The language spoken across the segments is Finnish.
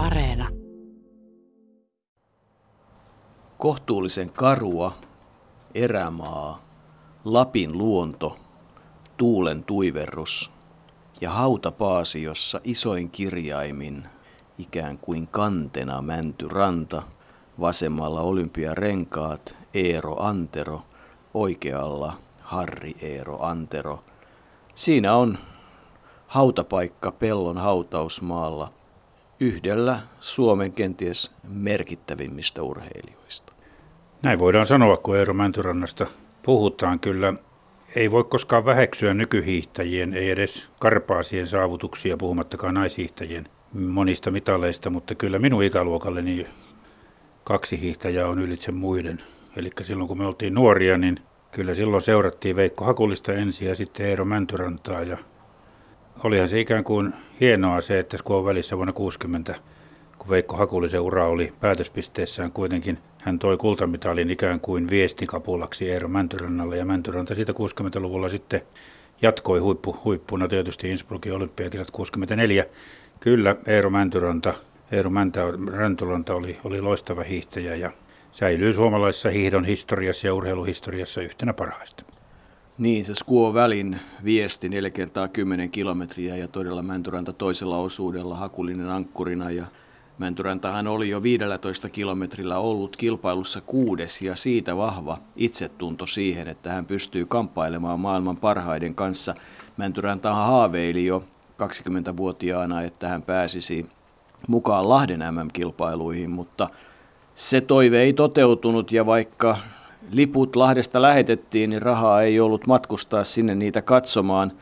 Areena. Kohtuullisen karua, erämaa, Lapin luonto, tuulen tuiverrus ja hautapaasi, jossa isoin kirjaimin, ikään kuin kantena mänty ranta, vasemmalla olympiarenkaat, Eero Antero, oikealla Harri Eero Antero. Siinä on hautapaikka pellon hautausmaalla yhdellä Suomen kenties merkittävimmistä urheilijoista. Näin voidaan sanoa, kun Eero Mäntyrannasta puhutaan. Kyllä ei voi koskaan väheksyä nykyhiihtäjien, ei edes karpaasien saavutuksia, puhumattakaan naishiihtäjien monista mitaleista, mutta kyllä minun ikäluokalleni kaksi hiihtäjää on ylitse muiden. Eli silloin kun me oltiin nuoria, niin kyllä silloin seurattiin Veikko Hakulista ensin ja sitten Eero Mäntyrantaa ja olihan se ikään kuin hienoa se, että kun on välissä vuonna 60, kun Veikko Hakulisen ura oli päätöspisteessään kuitenkin, hän toi kultamitalin ikään kuin viestikapulaksi Eero Mäntyrannalle ja Mäntyranta siitä 60-luvulla sitten jatkoi huippu, huippuna tietysti Innsbruckin olympiakisat 64. Kyllä Eero Mäntyranta, Eero Mäntä, Räntulanta oli, oli loistava hiihtäjä ja säilyy suomalaisessa hiihdon historiassa ja urheiluhistoriassa yhtenä parhaista. Niin, se Skuo välin viesti 4 kertaa 10 kilometriä ja todella Mäntyranta toisella osuudella Hakulinen ankkurina ja Mäntyrantahan oli jo 15 kilometrillä ollut kilpailussa kuudes ja siitä vahva itsetunto siihen, että hän pystyy kamppailemaan maailman parhaiden kanssa. Mäntyrantahan haaveili jo 20-vuotiaana, että hän pääsisi mukaan Lahden MM-kilpailuihin, mutta se toive ei toteutunut ja vaikka liput Lahdesta lähetettiin, niin rahaa ei ollut matkustaa sinne niitä katsomaan.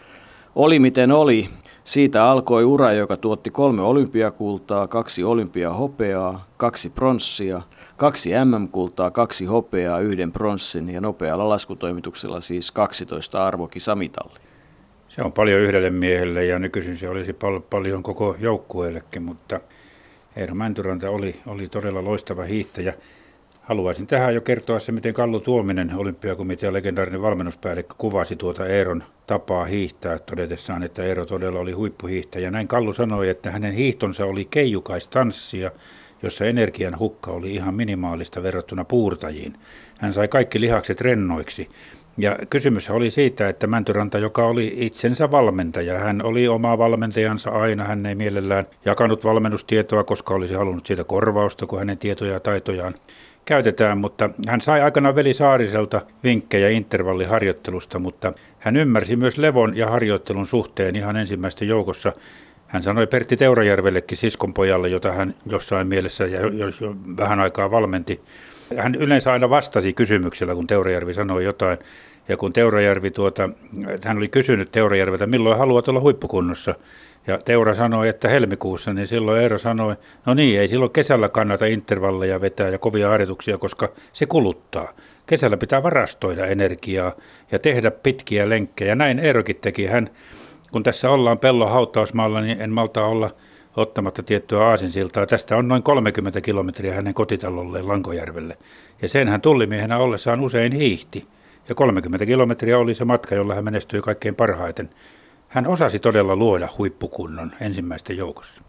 Oli miten oli. Siitä alkoi ura, joka tuotti kolme olympiakultaa, kaksi olympiahopeaa, kaksi pronssia, kaksi MM-kultaa, kaksi hopeaa, yhden pronssin ja nopealla laskutoimituksella siis 12 arvokisamitallia. Se on paljon yhdelle miehelle ja nykyisin se olisi pal- paljon koko joukkueellekin, mutta Eero Mäntyranta oli, oli todella loistava hiihtäjä. Haluaisin tähän jo kertoa se, miten Kallu Tuominen, olympiakomitean legendaarinen valmennuspäällikkö, kuvasi tuota Eeron tapaa hiihtää todetessaan, että Eero todella oli huippuhiihtäjä. Näin Kallu sanoi, että hänen hiihtonsa oli keijukaistanssia, jossa energian hukka oli ihan minimaalista verrattuna puurtajiin. Hän sai kaikki lihakset rennoiksi. Ja kysymys oli siitä, että Mäntyranta, joka oli itsensä valmentaja, hän oli oma valmentajansa aina, hän ei mielellään jakanut valmennustietoa, koska olisi halunnut siitä korvausta, kun hänen tietoja ja taitojaan käytetään, mutta hän sai aikanaan Veli Saariselta vinkkejä intervalliharjoittelusta, mutta hän ymmärsi myös levon ja harjoittelun suhteen ihan ensimmäisten joukossa. Hän sanoi Pertti Teurajärvellekin siskon pojalle, jota hän jossain mielessä ja jo, jo, jo vähän aikaa valmenti. Hän yleensä aina vastasi kysymyksellä, kun Teurajärvi sanoi jotain. Ja kun Teurajärvi tuota, hän oli kysynyt Teurajärveltä, milloin haluat olla huippukunnossa, ja Teura sanoi, että helmikuussa, niin silloin Eero sanoi, no niin, ei silloin kesällä kannata intervalleja vetää ja kovia harjoituksia, koska se kuluttaa. Kesällä pitää varastoida energiaa ja tehdä pitkiä lenkkejä. Näin Eerokin teki. Hän, kun tässä ollaan pellon hautausmaalla, niin en malta olla ottamatta tiettyä aasinsiltaa. Tästä on noin 30 kilometriä hänen kotitalolleen Lankojärvelle. Ja sen hän tullimiehenä ollessaan usein hiihti. Ja 30 kilometriä oli se matka, jolla hän menestyi kaikkein parhaiten. Hän osasi todella luoda huippukunnon ensimmäisten joukossa.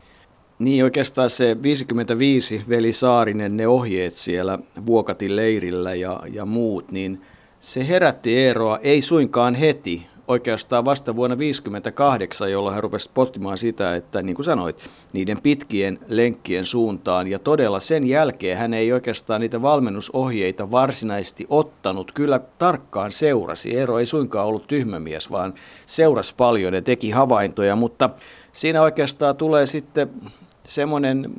Niin oikeastaan se 55 Veli Saarinen, ne ohjeet siellä Vuokatin leirillä ja, ja muut, niin se herätti Eeroa ei suinkaan heti, oikeastaan vasta vuonna 1958, jolloin hän rupesi pohtimaan sitä, että niin kuin sanoit, niiden pitkien lenkkien suuntaan. Ja todella sen jälkeen hän ei oikeastaan niitä valmennusohjeita varsinaisesti ottanut. Kyllä tarkkaan seurasi. Eero ei suinkaan ollut tyhmämies, vaan seurasi paljon ja teki havaintoja, mutta siinä oikeastaan tulee sitten semmoinen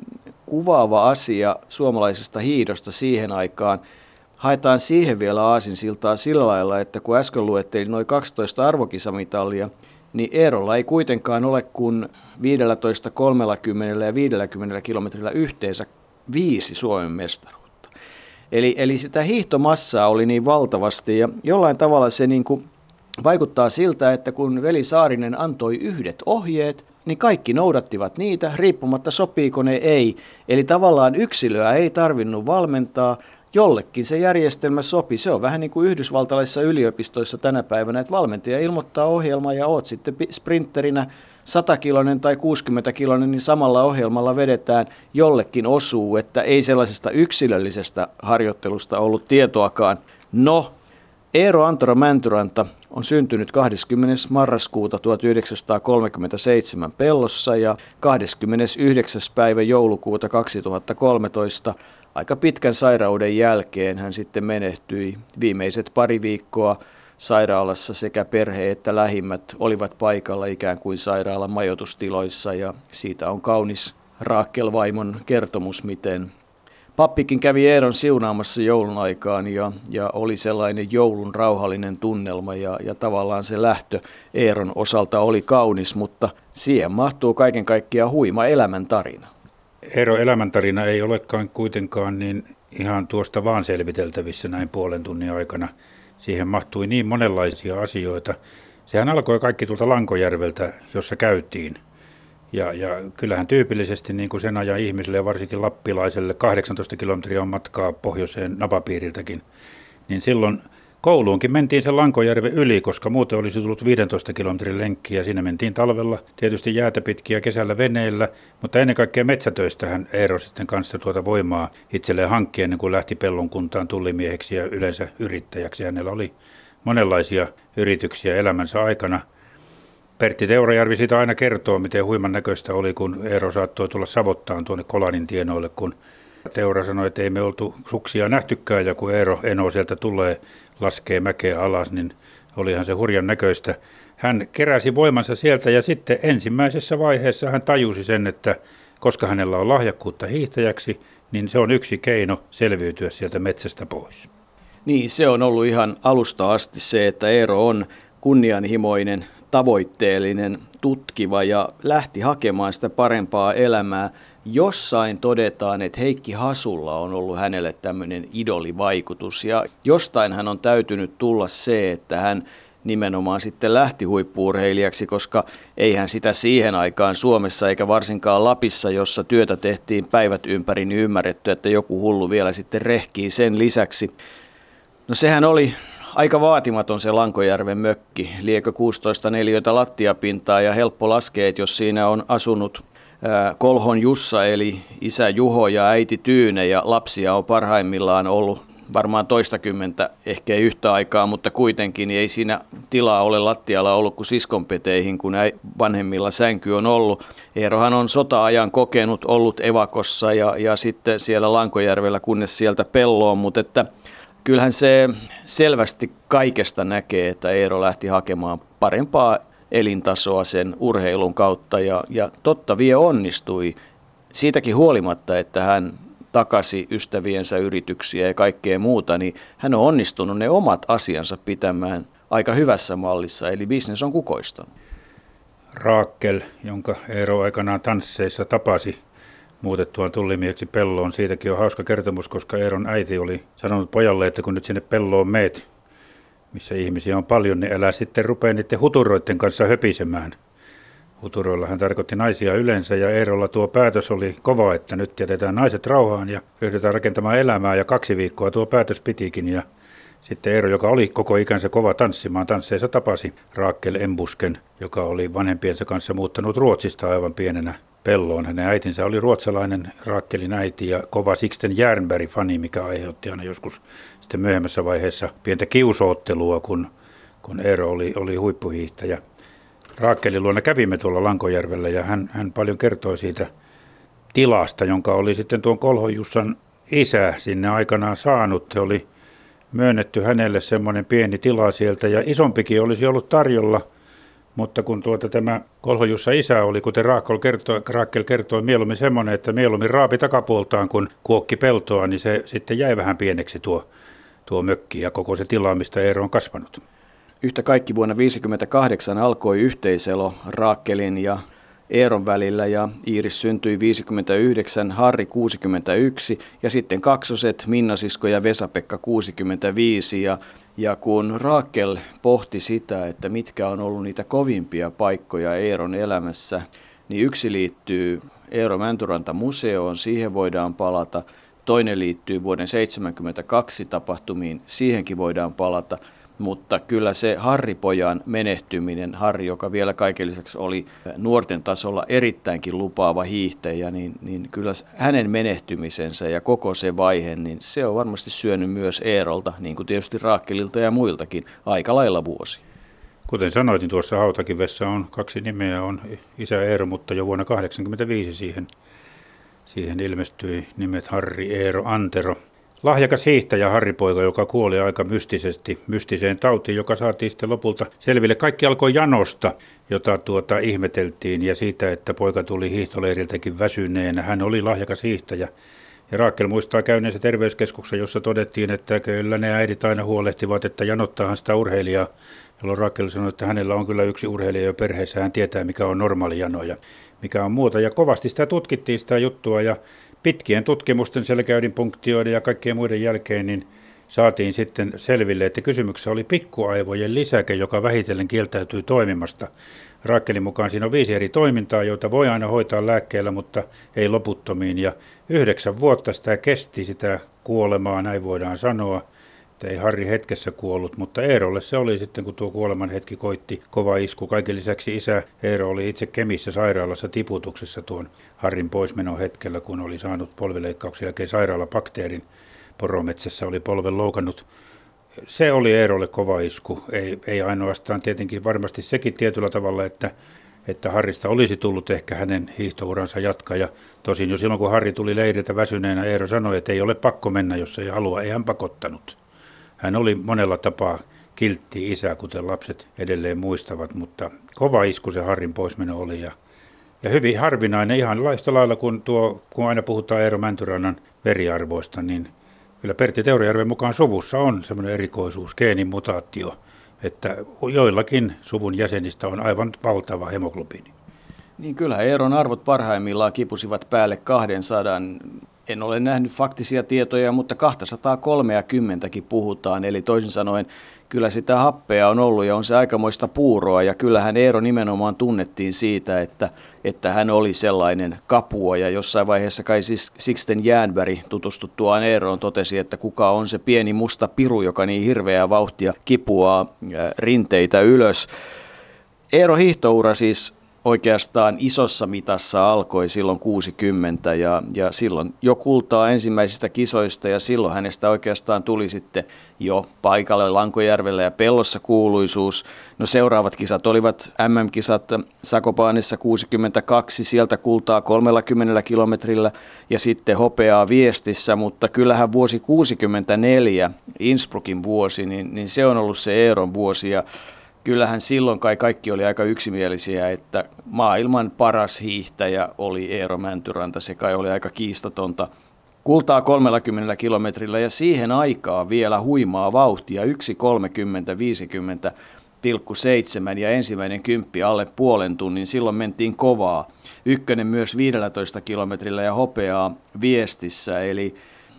kuvaava asia suomalaisesta hiidosta siihen aikaan – haetaan siihen vielä aasinsiltaa sillä lailla, että kun äsken luettelin noin 12 arvokisamitalia, niin Eerolla ei kuitenkaan ole kuin 15, 30 ja 50 kilometrillä yhteensä viisi Suomen mestaruutta. Eli, eli sitä hiihtomassaa oli niin valtavasti ja jollain tavalla se niin kuin vaikuttaa siltä, että kun Veli Saarinen antoi yhdet ohjeet, niin kaikki noudattivat niitä, riippumatta sopiiko ne ei. Eli tavallaan yksilöä ei tarvinnut valmentaa, jollekin se järjestelmä sopi. Se on vähän niin kuin yhdysvaltalaisissa yliopistoissa tänä päivänä, että valmentaja ilmoittaa ohjelmaa ja oot sitten sprinterinä 100-kilonen tai 60-kilonen, niin samalla ohjelmalla vedetään jollekin osuu, että ei sellaisesta yksilöllisestä harjoittelusta ollut tietoakaan. No, Eero Antoro Mäntyranta on syntynyt 20. marraskuuta 1937 Pellossa ja 29. päivä joulukuuta 2013 aika pitkän sairauden jälkeen hän sitten menehtyi. Viimeiset pari viikkoa sairaalassa sekä perhe että lähimmät olivat paikalla ikään kuin sairaalan majoitustiloissa ja siitä on kaunis Raakel vaimon kertomus, miten Pappikin kävi Eeron siunaamassa joulun aikaan ja, ja oli sellainen joulun rauhallinen tunnelma ja, ja tavallaan se lähtö Eeron osalta oli kaunis, mutta siihen mahtuu kaiken kaikkiaan huima elämäntarina. Eero elämäntarina ei olekaan kuitenkaan niin ihan tuosta vaan selviteltävissä näin puolen tunnin aikana. Siihen mahtui niin monenlaisia asioita. Sehän alkoi kaikki tuolta Lankojärveltä, jossa käytiin – ja, ja kyllähän tyypillisesti niin kuin sen ajan ihmisille ja varsinkin lappilaiselle 18 kilometriä on matkaa pohjoiseen napapiiriltäkin, niin silloin kouluunkin mentiin sen Lankojärven yli, koska muuten olisi tullut 15 kilometrin lenkki ja siinä mentiin talvella tietysti jäätä pitkiä kesällä veneillä, mutta ennen kaikkea metsätöistähän Eero sitten kanssa tuota voimaa itselleen hankkien ennen kuin lähti pellon kuntaan tullimieheksi ja yleensä yrittäjäksi. Hänellä oli monenlaisia yrityksiä elämänsä aikana – Pertti Teurajärvi siitä aina kertoo, miten huiman näköistä oli, kun Eero saattoi tulla savottaan tuonne Kolanin tienoille, kun Teura sanoi, että ei me oltu suksia nähtykään, ja kun Eero Eno sieltä tulee, laskee mäkeä alas, niin olihan se hurjan näköistä. Hän keräsi voimansa sieltä ja sitten ensimmäisessä vaiheessa hän tajusi sen, että koska hänellä on lahjakkuutta hiihtäjäksi, niin se on yksi keino selviytyä sieltä metsästä pois. Niin, se on ollut ihan alusta asti se, että Eero on kunnianhimoinen, tavoitteellinen, tutkiva ja lähti hakemaan sitä parempaa elämää. Jossain todetaan, että Heikki Hasulla on ollut hänelle tämmöinen idolivaikutus ja jostain hän on täytynyt tulla se, että hän nimenomaan sitten lähti huippuurheilijaksi, koska eihän sitä siihen aikaan Suomessa eikä varsinkaan Lapissa, jossa työtä tehtiin päivät ympäri, niin ymmärretty, että joku hullu vielä sitten rehkii sen lisäksi. No sehän oli aika vaatimaton se Lankojärven mökki. Liekö 16 neliötä lattiapintaa ja helppo laskea, että jos siinä on asunut Kolhon Jussa eli isä Juho ja äiti Tyyne ja lapsia on parhaimmillaan ollut varmaan toistakymmentä, ehkä ei yhtä aikaa, mutta kuitenkin ei siinä tilaa ole lattialla ollut kuin siskonpeteihin, kun vanhemmilla sänky on ollut. Eerohan on sota-ajan kokenut, ollut evakossa ja, ja sitten siellä Lankojärvellä, kunnes sieltä pelloon, mutta että – kyllähän se selvästi kaikesta näkee, että Eero lähti hakemaan parempaa elintasoa sen urheilun kautta ja, ja totta vie onnistui siitäkin huolimatta, että hän takasi ystäviensä yrityksiä ja kaikkea muuta, niin hän on onnistunut ne omat asiansa pitämään aika hyvässä mallissa, eli bisnes on kukoistunut. Raakkel, jonka Eero aikanaan tansseissa tapasi, muutettuaan tullimieheksi pelloon. Siitäkin on hauska kertomus, koska Eeron äiti oli sanonut pojalle, että kun nyt sinne pelloon meet, missä ihmisiä on paljon, niin älä sitten rupea niiden huturoiden kanssa höpisemään. Huturoilla hän tarkoitti naisia yleensä ja Eerolla tuo päätös oli kova, että nyt jätetään naiset rauhaan ja ryhdytään rakentamaan elämää ja kaksi viikkoa tuo päätös pitikin ja sitten Eero, joka oli koko ikänsä kova tanssimaan, tansseissa tapasi Raakel Embusken, joka oli vanhempiensa kanssa muuttanut Ruotsista aivan pienenä pelloon. Hänen äitinsä oli ruotsalainen Raakkelin äiti ja kova Sixten Jernberg-fani, mikä aiheutti aina joskus sitten myöhemmässä vaiheessa pientä kiusoottelua, kun, kun Eero oli, oli huippuhiihtäjä. Raakkelin luona kävimme tuolla Lankojärvellä ja hän, hän paljon kertoi siitä tilasta, jonka oli sitten tuon Kolhojussan isä sinne aikanaan saanut. Se oli myönnetty hänelle semmoinen pieni tila sieltä ja isompikin olisi ollut tarjolla – mutta kun tuota tämä Kolhojussa isä oli, kuten Raakkel kertoi, Raakkel kertoi, mieluummin semmoinen, että mieluummin raapi takapuoltaan, kun kuokki peltoa, niin se sitten jäi vähän pieneksi tuo, tuo mökki ja koko se tila, mistä Eero on kasvanut. Yhtä kaikki vuonna 1958 alkoi yhteiselo Raakkelin ja Eeron välillä ja Iiris syntyi 59, Harri 61 ja sitten kaksoset Minna Sisko ja Vesa-Pekka 65 ja ja kun Raakel pohti sitä, että mitkä on ollut niitä kovimpia paikkoja Eeron elämässä, niin yksi liittyy Eero Mäntyranta museoon, siihen voidaan palata. Toinen liittyy vuoden 1972 tapahtumiin, siihenkin voidaan palata. mutta kyllä se Harri-pojan menehtyminen, Harri, joka vielä kaiken lisäksi oli nuorten tasolla erittäinkin lupaava hiihtäjä, niin, niin kyllä hänen menehtymisensä ja koko se vaihe, niin se on varmasti syönyt myös Eerolta, niin kuin tietysti Raakkelilta ja muiltakin, aika lailla vuosi. Kuten sanoitin, tuossa Hautakivessä on kaksi nimeä, on isä Eero, mutta jo vuonna 1985 siihen, siihen ilmestyi nimet Harri Eero Antero. Lahjakas hiihtäjä Harri Poika, joka kuoli aika mystisesti, mystiseen tautiin, joka saatiin sitten lopulta selville. Kaikki alkoi janosta, jota tuota ihmeteltiin ja siitä, että poika tuli hiihtoleiriltäkin väsyneenä. Hän oli lahjakas hiihtäjä. Ja Raakel muistaa käyneensä terveyskeskuksessa, jossa todettiin, että kyllä ne äidit aina huolehtivat, että janottaahan sitä urheilijaa jolloin Rakel sanoi, että hänellä on kyllä yksi urheilija jo perheessä, hän tietää mikä on normaali jano ja mikä on muuta. Ja kovasti sitä tutkittiin sitä juttua ja pitkien tutkimusten selkäydinpunktioiden ja kaikkien muiden jälkeen niin saatiin sitten selville, että kysymyksessä oli pikkuaivojen lisäke, joka vähitellen kieltäytyy toimimasta. Rakkelin mukaan siinä on viisi eri toimintaa, joita voi aina hoitaa lääkkeellä, mutta ei loputtomiin. Ja yhdeksän vuotta sitä kesti sitä kuolemaa, näin voidaan sanoa ei Harri hetkessä kuollut, mutta Eerolle se oli sitten, kun tuo kuoleman hetki koitti kova isku. Kaiken lisäksi isä Eero oli itse Kemissä sairaalassa tiputuksessa tuon Harrin poismenon hetkellä, kun oli saanut polvileikkauksen jälkeen sairaalabakteerin. Porometsässä oli polven loukannut. Se oli Eerolle kova isku. Ei, ei ainoastaan tietenkin varmasti sekin tietyllä tavalla, että että Harrista olisi tullut ehkä hänen hiihtouransa jatkaja. Tosin jo silloin, kun Harri tuli leiriltä väsyneenä, Eero sanoi, että ei ole pakko mennä, jos ei halua. Ei hän pakottanut. Hän oli monella tapaa kiltti isä, kuten lapset edelleen muistavat, mutta kova isku se Harrin poismeno oli ja, ja hyvin harvinainen, ihan laista lailla kuin tuo, kun aina puhutaan Eero Mäntyrannan veriarvoista, niin kyllä Pertti Teurajärven mukaan suvussa on semmoinen erikoisuus, geenimutaatio, että joillakin suvun jäsenistä on aivan valtava hemoglobiini. Niin kyllä Eeron arvot parhaimmillaan kipusivat päälle 200 en ole nähnyt faktisia tietoja, mutta 230kin puhutaan. Eli toisin sanoen kyllä sitä happea on ollut ja on se aikamoista puuroa. Ja kyllähän Eero nimenomaan tunnettiin siitä, että, että hän oli sellainen kapua. Ja jossain vaiheessa kai siis Sixten Jäänberg tutustuttuaan Eeroon totesi, että kuka on se pieni musta piru, joka niin hirveää vauhtia kipuaa rinteitä ylös. Eero hiihtoura siis oikeastaan isossa mitassa alkoi silloin 60 ja, ja silloin jo kultaa ensimmäisistä kisoista ja silloin hänestä oikeastaan tuli sitten jo paikalle Lankojärvellä ja Pellossa kuuluisuus. No seuraavat kisat olivat MM-kisat Sakopaanissa 62, sieltä kultaa 30 kilometrillä ja sitten hopeaa viestissä, mutta kyllähän vuosi 64, Innsbruckin vuosi, niin, niin se on ollut se Eeron vuosi ja kyllähän silloin kai kaikki oli aika yksimielisiä, että maailman paras hiihtäjä oli Eero Mäntyranta. Se kai oli aika kiistatonta. Kultaa 30 kilometrillä ja siihen aikaan vielä huimaa vauhtia 1.30-50 7 ja ensimmäinen kymppi alle puolen tunnin, silloin mentiin kovaa. Ykkönen myös 15 kilometrillä ja hopeaa viestissä, eli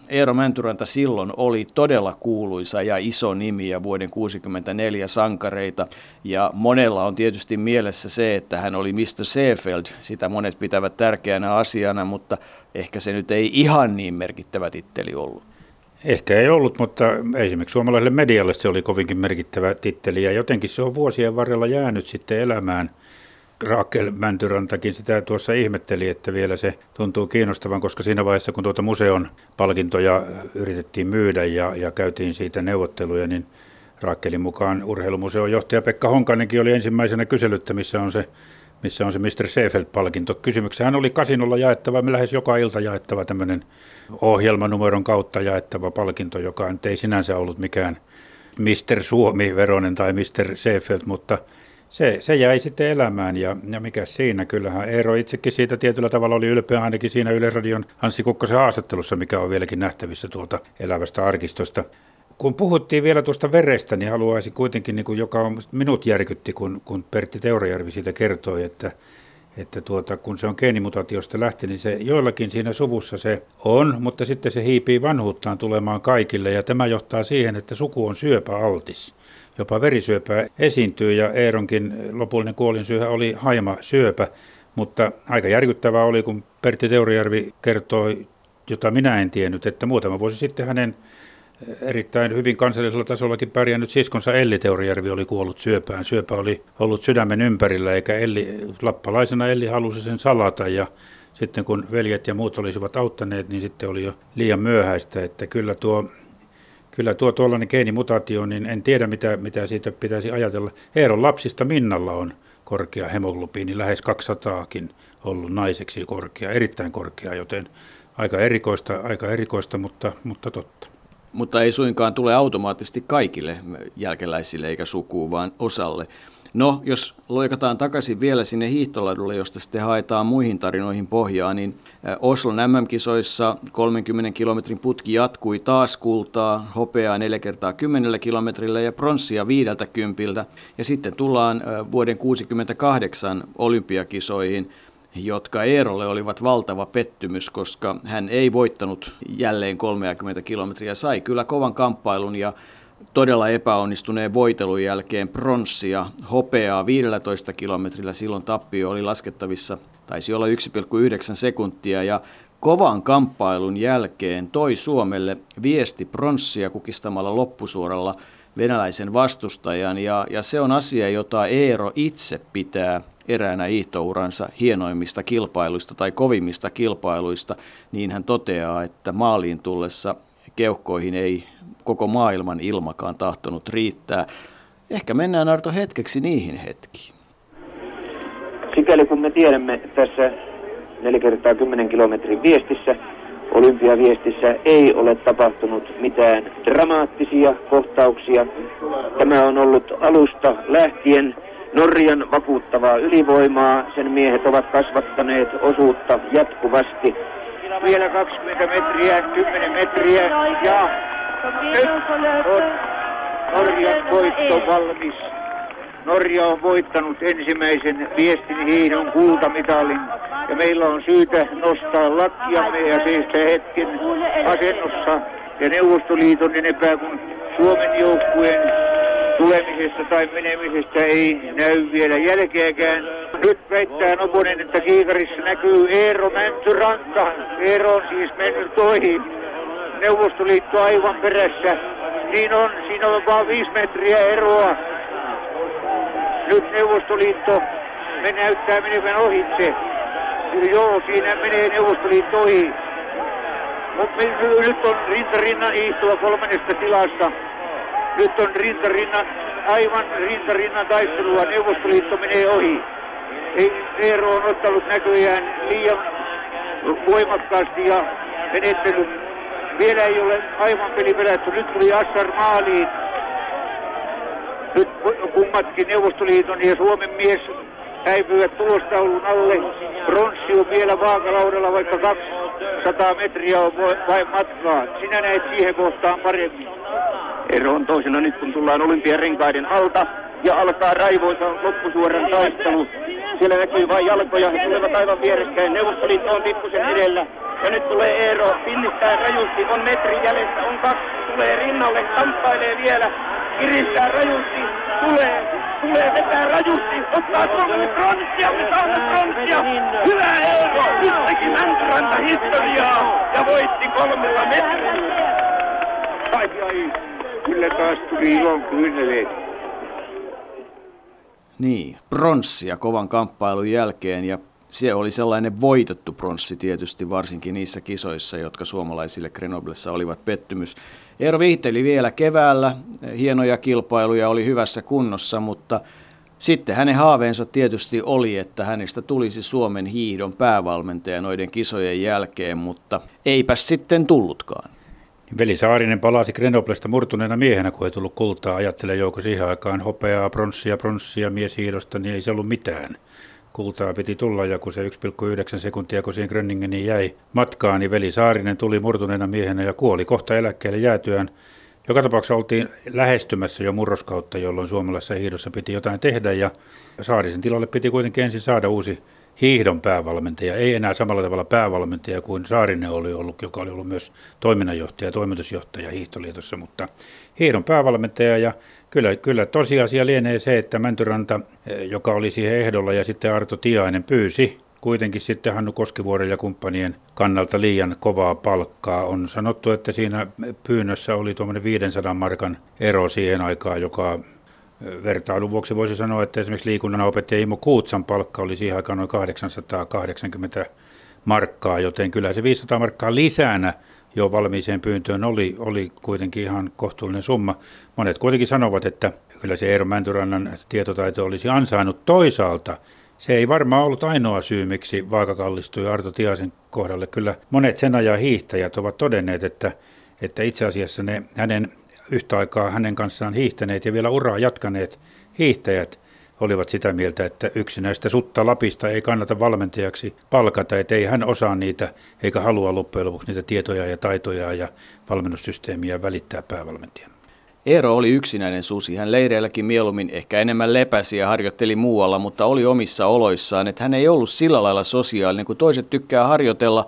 Eero Mäntyranta silloin oli todella kuuluisa ja iso nimi ja vuoden 1964 sankareita. Ja monella on tietysti mielessä se, että hän oli Mr. Seefeld. Sitä monet pitävät tärkeänä asiana, mutta ehkä se nyt ei ihan niin merkittävä titteli ollut. Ehkä ei ollut, mutta esimerkiksi suomalaiselle medialle se oli kovinkin merkittävä titteli ja jotenkin se on vuosien varrella jäänyt sitten elämään – Raakel Mäntyrantakin sitä tuossa ihmetteli, että vielä se tuntuu kiinnostavan, koska siinä vaiheessa, kun tuota museon palkintoja yritettiin myydä ja, ja käytiin siitä neuvotteluja, niin Raakelin mukaan urheilumuseon johtaja Pekka Honkanenkin oli ensimmäisenä kyselyttä, missä on se missä on se Mr. Seefeld-palkinto. Kysymyksessä oli kasinolla jaettava, lähes joka ilta jaettava tämmöinen ohjelmanumeron kautta jaettava palkinto, joka nyt ei sinänsä ollut mikään Mr. Suomi-veronen tai Mr. Seefeld, mutta – se, se jäi sitten elämään ja, ja mikä siinä, kyllähän Eero itsekin siitä tietyllä tavalla oli ylpeä ainakin siinä Yleisradion Anssi Kukkosen haastattelussa, mikä on vieläkin nähtävissä tuolta elävästä arkistosta. Kun puhuttiin vielä tuosta verestä, niin haluaisin kuitenkin, niin kuin joka on, minut järkytti, kun, kun Pertti Teurajärvi siitä kertoi, että, että tuota, kun se on geenimutaatiosta lähti, niin se joillakin siinä suvussa se on, mutta sitten se hiipii vanhuuttaan tulemaan kaikille ja tämä johtaa siihen, että suku on syöpäaltis jopa verisyöpää esiintyy ja Eeronkin lopullinen kuolinsyyhä oli haima syöpä, mutta aika järkyttävää oli, kun Pertti Teurajärvi kertoi, jota minä en tiennyt, että muutama vuosi sitten hänen erittäin hyvin kansallisella tasollakin pärjännyt siskonsa Elli Teorijärvi oli kuollut syöpään. Syöpä oli ollut sydämen ympärillä, eikä Elli, lappalaisena Elli halusi sen salata ja sitten kun veljet ja muut olisivat auttaneet, niin sitten oli jo liian myöhäistä, että kyllä tuo Kyllä tuo tuollainen geenimutaatio, niin en tiedä mitä, mitä siitä pitäisi ajatella. Eeron lapsista Minnalla on korkea hemoglobiini, lähes 200kin ollut naiseksi korkea, erittäin korkea, joten aika erikoista, aika erikoista mutta, mutta totta. Mutta ei suinkaan tule automaattisesti kaikille jälkeläisille eikä sukuun, vaan osalle. No, jos loikataan takaisin vielä sinne hiihtoladulle, josta sitten haetaan muihin tarinoihin pohjaa, niin Oslon MM-kisoissa 30 kilometrin putki jatkui taas kultaa, hopeaa 4 kertaa 10 kilometrillä ja pronssia viideltä kympiltä. Ja sitten tullaan vuoden 1968 olympiakisoihin, jotka Eerolle olivat valtava pettymys, koska hän ei voittanut jälleen 30 kilometriä. Sai kyllä kovan kamppailun ja todella epäonnistuneen voitelun jälkeen pronssia, hopeaa 15 kilometrillä. Silloin tappio oli laskettavissa, taisi olla 1,9 sekuntia. Ja kovan kamppailun jälkeen toi Suomelle viesti pronssia kukistamalla loppusuoralla venäläisen vastustajan. Ja, ja se on asia, jota Eero itse pitää eräänä hiihtouransa hienoimmista kilpailuista tai kovimmista kilpailuista, niin hän toteaa, että maaliin tullessa keuhkoihin ei koko maailman ilmakaan tahtonut riittää. Ehkä mennään Arto hetkeksi niihin hetkiin. Sikäli kun me tiedämme tässä 4 kertaa 10 kilometrin viestissä, olympiaviestissä ei ole tapahtunut mitään dramaattisia kohtauksia. Tämä on ollut alusta lähtien Norjan vakuuttavaa ylivoimaa. Sen miehet ovat kasvattaneet osuutta jatkuvasti. Vielä 20 metriä, 10 metriä. Ja nyt on Norjan voitto valmis. Norja on voittanut ensimmäisen viestin hiihdon kultamitalin. Ja meillä on syytä nostaa lakkiamme ja seistä hetken asennossa. Ja Neuvostoliiton enempää kuin Suomen joukkueen tulemisesta tai menemisestä ei näy vielä jälkeäkään. Nyt väittää Noponen, että kiikarissa näkyy Eero Mäntyranka. Eero on siis mennyt ohi. Neuvostoliitto aivan perässä. Niin on, siinä on vain viisi metriä eroa. Nyt Neuvostoliitto me näyttää menevän ohitse. Joo, siinä menee Neuvostoliitto ohi. Mutta nyt on rintarinnan hiihtoa kolmannesta tilasta. Nyt on rintarinnan, aivan rintarinnan taistelua. Neuvostoliitto menee ohi. Ei, Eero on ottanut näköjään liian voimakkaasti ja menettänyt vielä ei ole aivan peli pelätty. Nyt tuli Assar maaliin. Nyt kummatkin Neuvostoliiton ja Suomen mies häipyvät tulostaulun alle. Bronssi on vielä vaakalaudalla, vaikka 200 metriä on vain matkaa. Sinä näet siihen kohtaan paremmin. Ero on toisena nyt, kun tullaan olympiarenkaiden alta ja alkaa raivoisa loppusuoran taistelu. Siellä näkyy vain jalkoja, he tulevat aivan vierekkäin. Neuvostoliitto on pikkusen edellä. Ja nyt tulee Eero, pinnistää rajusti, on metri jäljessä, on kaksi, tulee rinnalle, kamppailee vielä, kiristää rajusti, tulee, tulee vetää rajusti, ottaa Suomelle pronssia, me saamme pronssia. Hyvä Eero, nyt teki Mäntyranta historiaa ja voitti kolmella metrillä. Ai ai, kyllä taas tuli ilon kyyneleet. Niin, pronssia kovan kamppailun jälkeen ja se oli sellainen voitettu pronssi tietysti, varsinkin niissä kisoissa, jotka suomalaisille Grenoblessa olivat pettymys. Eero viihteli vielä keväällä, hienoja kilpailuja, oli hyvässä kunnossa, mutta sitten hänen haaveensa tietysti oli, että hänestä tulisi Suomen hiihdon päävalmentaja noiden kisojen jälkeen, mutta eipä sitten tullutkaan. Veli Saarinen palasi Grenoblesta murtuneena miehenä, kun ei tullut kultaa. Ajattelee joukko siihen aikaan hopeaa, pronssia, pronssia mieshiidosta, niin ei se ollut mitään kultaa piti tulla ja kun se 1,9 sekuntia, kun siihen Gröningeniin jäi matkaan, niin veli Saarinen tuli murtuneena miehenä ja kuoli kohta eläkkeelle jäätyään. Joka tapauksessa oltiin lähestymässä jo murroskautta, jolloin suomalaisessa hiihdossa piti jotain tehdä ja Saarisen tilalle piti kuitenkin ensin saada uusi hiihdon päävalmentaja, ei enää samalla tavalla päävalmentaja kuin Saarinen oli ollut, joka oli ollut myös toiminnanjohtaja ja toimitusjohtaja Hiihtoliitossa, mutta hiihdon päävalmentaja ja Kyllä, kyllä tosiasia lienee se, että Mäntyranta, eh, joka oli siihen ehdolla ja sitten Arto Tiainen pyysi kuitenkin sitten Hannu Koskivuoren ja kumppanien kannalta liian kovaa palkkaa. On sanottu, että siinä pyynnössä oli tuommoinen 500 markan ero siihen aikaan, joka vertailun vuoksi voisi sanoa, että esimerkiksi liikunnanopettaja Imo Kuutsan palkka oli siihen aikaan noin 880 markkaa, joten kyllä se 500 markkaa lisänä jo valmiiseen pyyntöön oli, oli kuitenkin ihan kohtuullinen summa. Monet kuitenkin sanovat, että kyllä se Eero Mäntyrannan tietotaito olisi ansainnut toisaalta. Se ei varmaan ollut ainoa syy, miksi vaaka kallistui Arto Tiasen kohdalle. Kyllä monet sen ajan hiihtäjät ovat todenneet, että, että itse asiassa ne hänen yhtä aikaa hänen kanssaan hiihtäneet ja vielä uraa jatkaneet hiihtäjät olivat sitä mieltä, että yksinäistä sutta Lapista ei kannata valmentajaksi palkata, että ei hän osaa niitä eikä halua loppujen lopuksi niitä tietoja ja taitoja ja valmennussysteemiä välittää päävalmentajan. Eero oli yksinäinen susi. Hän leireilläkin mieluummin ehkä enemmän lepäsi ja harjoitteli muualla, mutta oli omissa oloissaan. Että hän ei ollut sillä lailla sosiaalinen, kun toiset tykkää harjoitella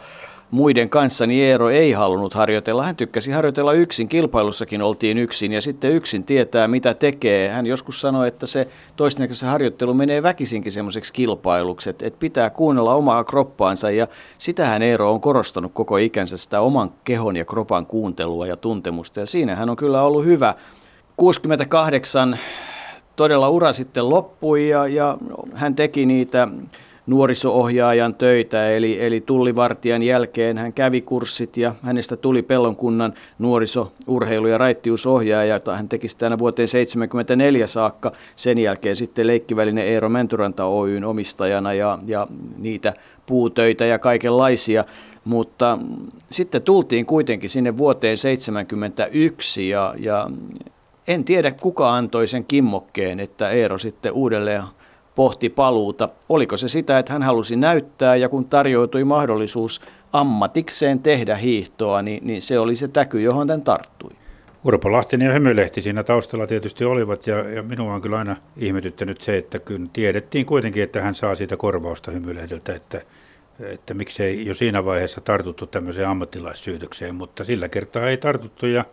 muiden kanssa, niin Eero ei halunnut harjoitella. Hän tykkäsi harjoitella yksin, kilpailussakin oltiin yksin ja sitten yksin tietää mitä tekee. Hän joskus sanoi, että se toisten se harjoittelu menee väkisinkin semmoiseksi kilpailuksi, että, että pitää kuunnella omaa kroppaansa ja sitähän Eero on korostanut koko ikänsä sitä oman kehon ja kropan kuuntelua ja tuntemusta ja siinä hän on kyllä ollut hyvä. 68 todella ura sitten loppui ja, ja hän teki niitä nuoriso-ohjaajan töitä, eli, eli tullivartijan jälkeen hän kävi kurssit ja hänestä tuli Pellonkunnan nuoriso-, urheilu- ja raittiusohjaaja, jota hän teki tänä vuoteen 74 saakka. Sen jälkeen sitten leikkivälinen Eero Mäntyranta Oyn omistajana ja, ja niitä puutöitä ja kaikenlaisia. Mutta sitten tultiin kuitenkin sinne vuoteen 71 ja, ja en tiedä kuka antoi sen kimmokkeen, että Eero sitten uudelleen pohti paluuta. Oliko se sitä, että hän halusi näyttää ja kun tarjoutui mahdollisuus ammatikseen tehdä hiihtoa, niin, niin se oli se täky, johon hän tarttui. Urpo Lahtinen ja Hymylehti siinä taustalla tietysti olivat ja, ja minua on kyllä aina ihmetyttänyt se, että kun tiedettiin kuitenkin, että hän saa siitä korvausta Hymylehdeltä, että, että miksei jo siinä vaiheessa tartuttu tämmöiseen ammattilaissyytökseen, mutta sillä kertaa ei tartuttu ja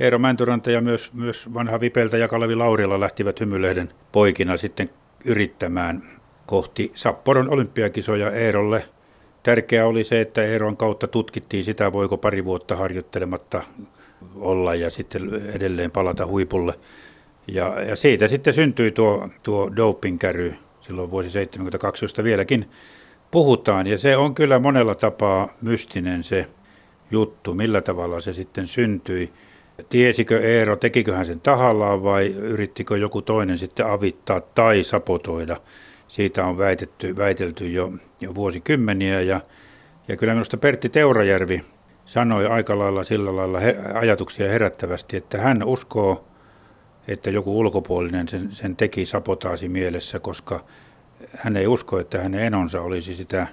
Eero Mäntyranta ja myös, myös vanha Vipeltä ja Kalevi Laurila lähtivät Hymylehden poikina sitten yrittämään kohti Sapporon olympiakisoja Eerolle. Tärkeää oli se, että Eeron kautta tutkittiin sitä, voiko pari vuotta harjoittelematta olla ja sitten edelleen palata huipulle. Ja, ja siitä sitten syntyi tuo, tuo dopingkäry silloin vuosi 72, josta vieläkin puhutaan. Ja se on kyllä monella tapaa mystinen se juttu, millä tavalla se sitten syntyi. Tiesikö Eero, tekikö hän sen tahallaan vai yrittikö joku toinen sitten avittaa tai sapotoida? Siitä on väitetty, väitelty jo, jo vuosikymmeniä ja, ja kyllä minusta Pertti Teurajärvi sanoi aika lailla sillä lailla he, ajatuksia herättävästi, että hän uskoo, että joku ulkopuolinen sen, sen teki sapotaasi mielessä, koska hän ei usko, että hänen enonsa olisi sitä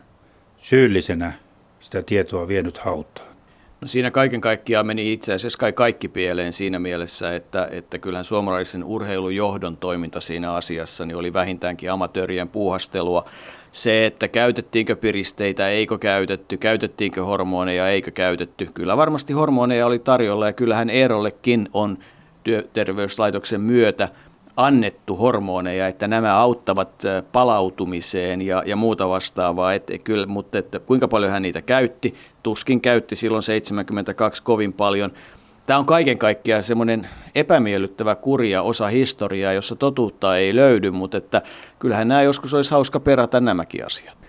syyllisenä sitä tietoa vienyt hautaan. No siinä kaiken kaikkiaan meni itse asiassa kai kaikki pieleen siinä mielessä, että, että kyllähän suomalaisen urheilujohdon toiminta siinä asiassa niin oli vähintäänkin amatöörien puuhastelua. Se, että käytettiinkö piristeitä, eikö käytetty, käytettiinkö hormoneja, eikö käytetty. Kyllä varmasti hormoneja oli tarjolla ja kyllähän Eerollekin on työterveyslaitoksen myötä annettu hormoneja, että nämä auttavat palautumiseen ja, ja muuta vastaavaa, et, kyllä, mutta että kuinka paljon hän niitä käytti, tuskin käytti silloin 72 kovin paljon. Tämä on kaiken kaikkiaan semmoinen epämiellyttävä kurja osa historiaa, jossa totuutta ei löydy, mutta että kyllähän nämä joskus olisi hauska perata nämäkin asiat.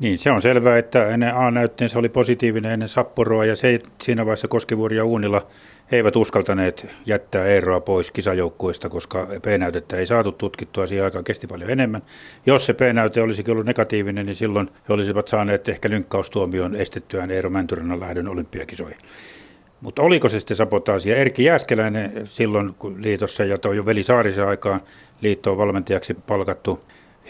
Niin, se on selvää, että ennen A-näytteensä oli positiivinen ennen Sapporoa ja se siinä vaiheessa Koskivuori ja Uunila he eivät uskaltaneet jättää Eeroa pois kisajoukkueesta, koska P-näytettä ei saatu tutkittua, siihen aikaan kesti paljon enemmän. Jos se P-näyte olisikin ollut negatiivinen, niin silloin he olisivat saaneet ehkä lynkkaustuomion estettyään Eero Mäntyrannan lähdön olympiakisoihin. Mutta oliko se sitten sabotaasia? Erkki Jääskeläinen silloin kun liitossa ja toi jo Veli Saarisen aikaan liittoon valmentajaksi palkattu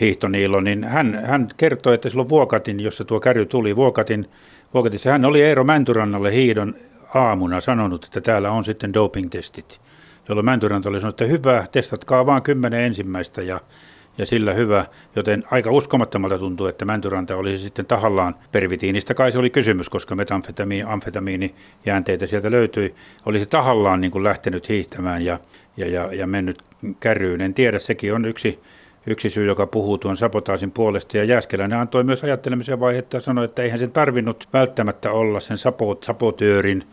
hiihtoniilo, niin hän, hän kertoi, että silloin Vuokatin, jossa tuo kärry tuli, Vuokatin, Vuokatissa hän oli Eero Mäntyrannalle hiidon aamuna sanonut, että täällä on sitten doping-testit, jolloin Mäntyranta oli sanonut, että hyvä, testatkaa vaan kymmenen ensimmäistä ja, ja sillä hyvä. Joten aika uskomattomalta tuntuu, että Mäntyranta olisi sitten tahallaan, pervitiinistä kai se oli kysymys, koska metamfetamiini, amfetamiini jäänteitä sieltä löytyi, olisi tahallaan niin kuin lähtenyt hiihtämään ja, ja, ja, ja mennyt kärryyn. En tiedä, sekin on yksi yksi syy, joka puhuu tuon sabotaasin puolesta. Ja Jääskeläinen antoi myös ajattelemisen vaihetta ja sanoi, että eihän sen tarvinnut välttämättä olla sen sapot, sapotöörin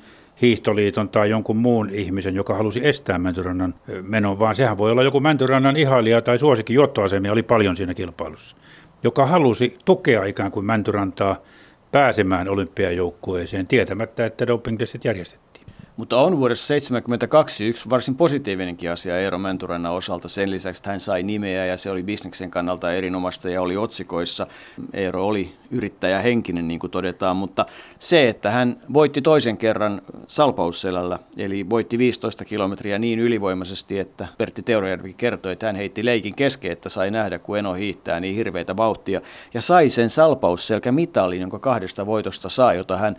hiihtoliiton tai jonkun muun ihmisen, joka halusi estää Mäntyrannan menon, vaan sehän voi olla joku Mäntyrannan ihailija tai suosikin juottoasemia oli paljon siinä kilpailussa, joka halusi tukea ikään kuin Mäntyrantaa pääsemään olympiajoukkueeseen tietämättä, että dopingtestit järjestettiin. Mutta on vuodessa 1972 yksi varsin positiivinenkin asia Eero Mäntyrannan osalta. Sen lisäksi hän sai nimeä ja se oli bisneksen kannalta erinomaista ja oli otsikoissa. Eero oli yrittäjähenkinen, niin kuin todetaan, mutta se, että hän voitti toisen kerran salpausselällä, eli voitti 15 kilometriä niin ylivoimaisesti, että Pertti Teurojärvi kertoi, että hän heitti leikin kesken, että sai nähdä, kun Eno hiihtää niin hirveitä vauhtia, ja sai sen salpausselkä mitalin, jonka kahdesta voitosta sai, jota hän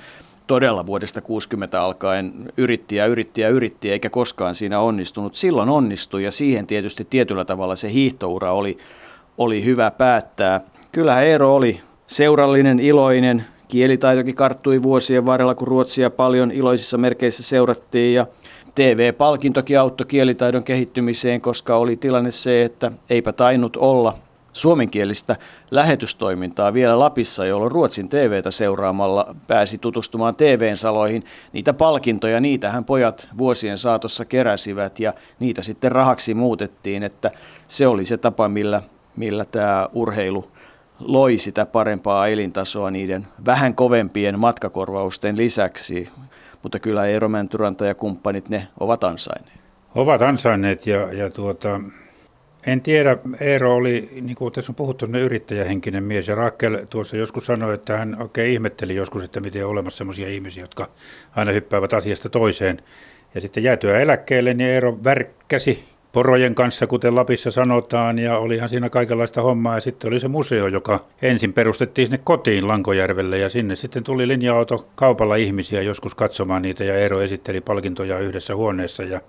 todella vuodesta 60 alkaen yritti ja yritti ja yritti, eikä koskaan siinä onnistunut. Silloin onnistui ja siihen tietysti tietyllä tavalla se hiihtoura oli, oli hyvä päättää. Kyllähän Eero oli seurallinen, iloinen, kielitaitokin karttui vuosien varrella, kun Ruotsia paljon iloisissa merkeissä seurattiin ja TV-palkintokin auttoi kielitaidon kehittymiseen, koska oli tilanne se, että eipä tainnut olla suomenkielistä lähetystoimintaa vielä Lapissa, jolloin Ruotsin TVtä seuraamalla pääsi tutustumaan TVn saloihin. Niitä palkintoja, niitähän pojat vuosien saatossa keräsivät ja niitä sitten rahaksi muutettiin, että se oli se tapa, millä, millä tämä urheilu loi sitä parempaa elintasoa niiden vähän kovempien matkakorvausten lisäksi. Mutta kyllä Eero Mäntyranta ja kumppanit, ne ovat ansainneet. Ovat ansainneet ja, ja tuota, en tiedä, Eero oli, niin kuin tässä on puhuttu, yrittäjähenkinen mies ja Rakkel tuossa joskus sanoi, että hän oikein ihmetteli joskus, että miten on olemassa sellaisia ihmisiä, jotka aina hyppäävät asiasta toiseen. Ja sitten jäätyä eläkkeelle, niin Eero värkkäsi porojen kanssa, kuten Lapissa sanotaan, ja olihan siinä kaikenlaista hommaa. Ja sitten oli se museo, joka ensin perustettiin sinne kotiin Lankojärvelle, ja sinne sitten tuli linja-auto kaupalla ihmisiä joskus katsomaan niitä, ja Eero esitteli palkintoja yhdessä huoneessa, ja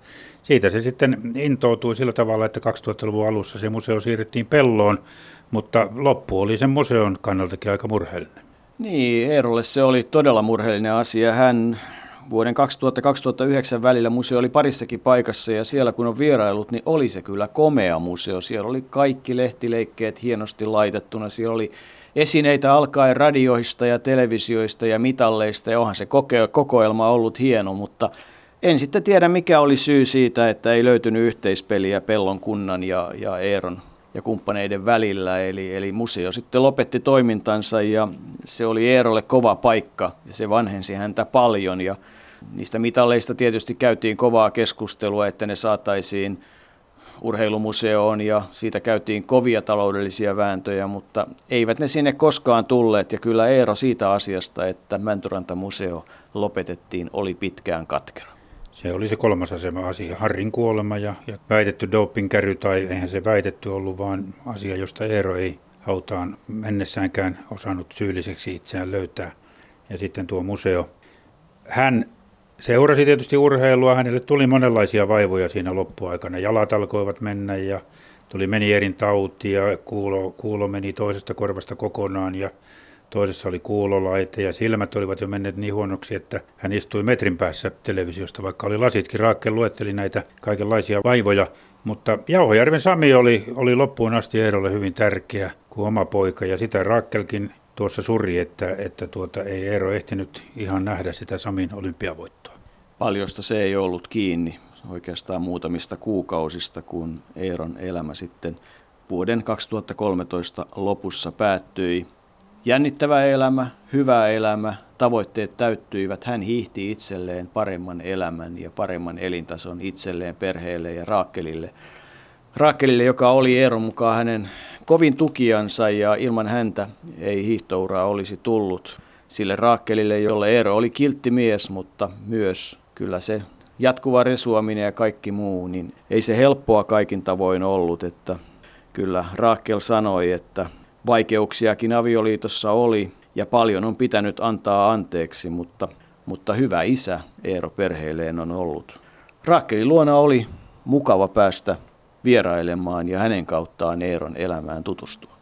siitä se sitten intoutui sillä tavalla, että 2000-luvun alussa se museo siirrettiin pelloon, mutta loppu oli sen museon kannaltakin aika murheellinen. Niin, Eerolle se oli todella murheellinen asia. Hän vuoden 2000-2009 välillä museo oli parissakin paikassa ja siellä kun on vierailut, niin oli se kyllä komea museo. Siellä oli kaikki lehtileikkeet hienosti laitettuna. Siellä oli esineitä alkaen radioista ja televisioista ja mitalleista ja onhan se kokoelma ollut hieno, mutta en sitten tiedä mikä oli syy siitä, että ei löytynyt yhteispeliä Pellon kunnan ja, ja Eeron ja kumppaneiden välillä. Eli, eli museo sitten lopetti toimintansa ja se oli Eerolle kova paikka ja se vanhensi häntä paljon ja niistä mitalleista tietysti käytiin kovaa keskustelua, että ne saataisiin urheilumuseoon ja siitä käytiin kovia taloudellisia vääntöjä, mutta eivät ne sinne koskaan tulleet ja kyllä Eero siitä asiasta, että Mäntyranta-museo lopetettiin, oli pitkään katkera. Se oli se kolmas asema asia, Harrin kuolema ja, ja väitetty dopingkäry, tai eihän se väitetty ollut, vaan asia, josta Eero ei hautaan mennessäänkään osannut syylliseksi itseään löytää. Ja sitten tuo museo. Hän seurasi tietysti urheilua, hänelle tuli monenlaisia vaivoja siinä loppuaikana. Jalat alkoivat mennä ja tuli Menierin tauti ja kuulo, kuulo meni toisesta korvasta kokonaan ja toisessa oli kuulolaite ja silmät olivat jo menneet niin huonoksi, että hän istui metrin päässä televisiosta, vaikka oli lasitkin. Raakke luetteli näitä kaikenlaisia vaivoja, mutta Jauhojärven Sami oli, oli loppuun asti Eerolle hyvin tärkeä kuin oma poika ja sitä Raakkelkin tuossa suri, että, että tuota, ei Eero ehtinyt ihan nähdä sitä Samin olympiavoittoa. Paljosta se ei ollut kiinni oikeastaan muutamista kuukausista, kun Eeron elämä sitten vuoden 2013 lopussa päättyi. Jännittävä elämä, hyvä elämä, tavoitteet täyttyivät. Hän hiihti itselleen paremman elämän ja paremman elintason itselleen, perheelle ja Raakkelille. Raakkelille, joka oli Eeron mukaan hänen kovin tukiansa ja ilman häntä ei hiihtouraa olisi tullut. Sille Raakkelille, jolle Eero oli kiltti mies, mutta myös kyllä se jatkuva resuaminen ja kaikki muu, niin ei se helppoa kaikin tavoin ollut, että kyllä Raakkel sanoi, että Vaikeuksiakin avioliitossa oli ja paljon on pitänyt antaa anteeksi, mutta, mutta hyvä isä Eero perheelleen on ollut. Raakkelin luona oli mukava päästä vierailemaan ja hänen kauttaan Eeron elämään tutustua.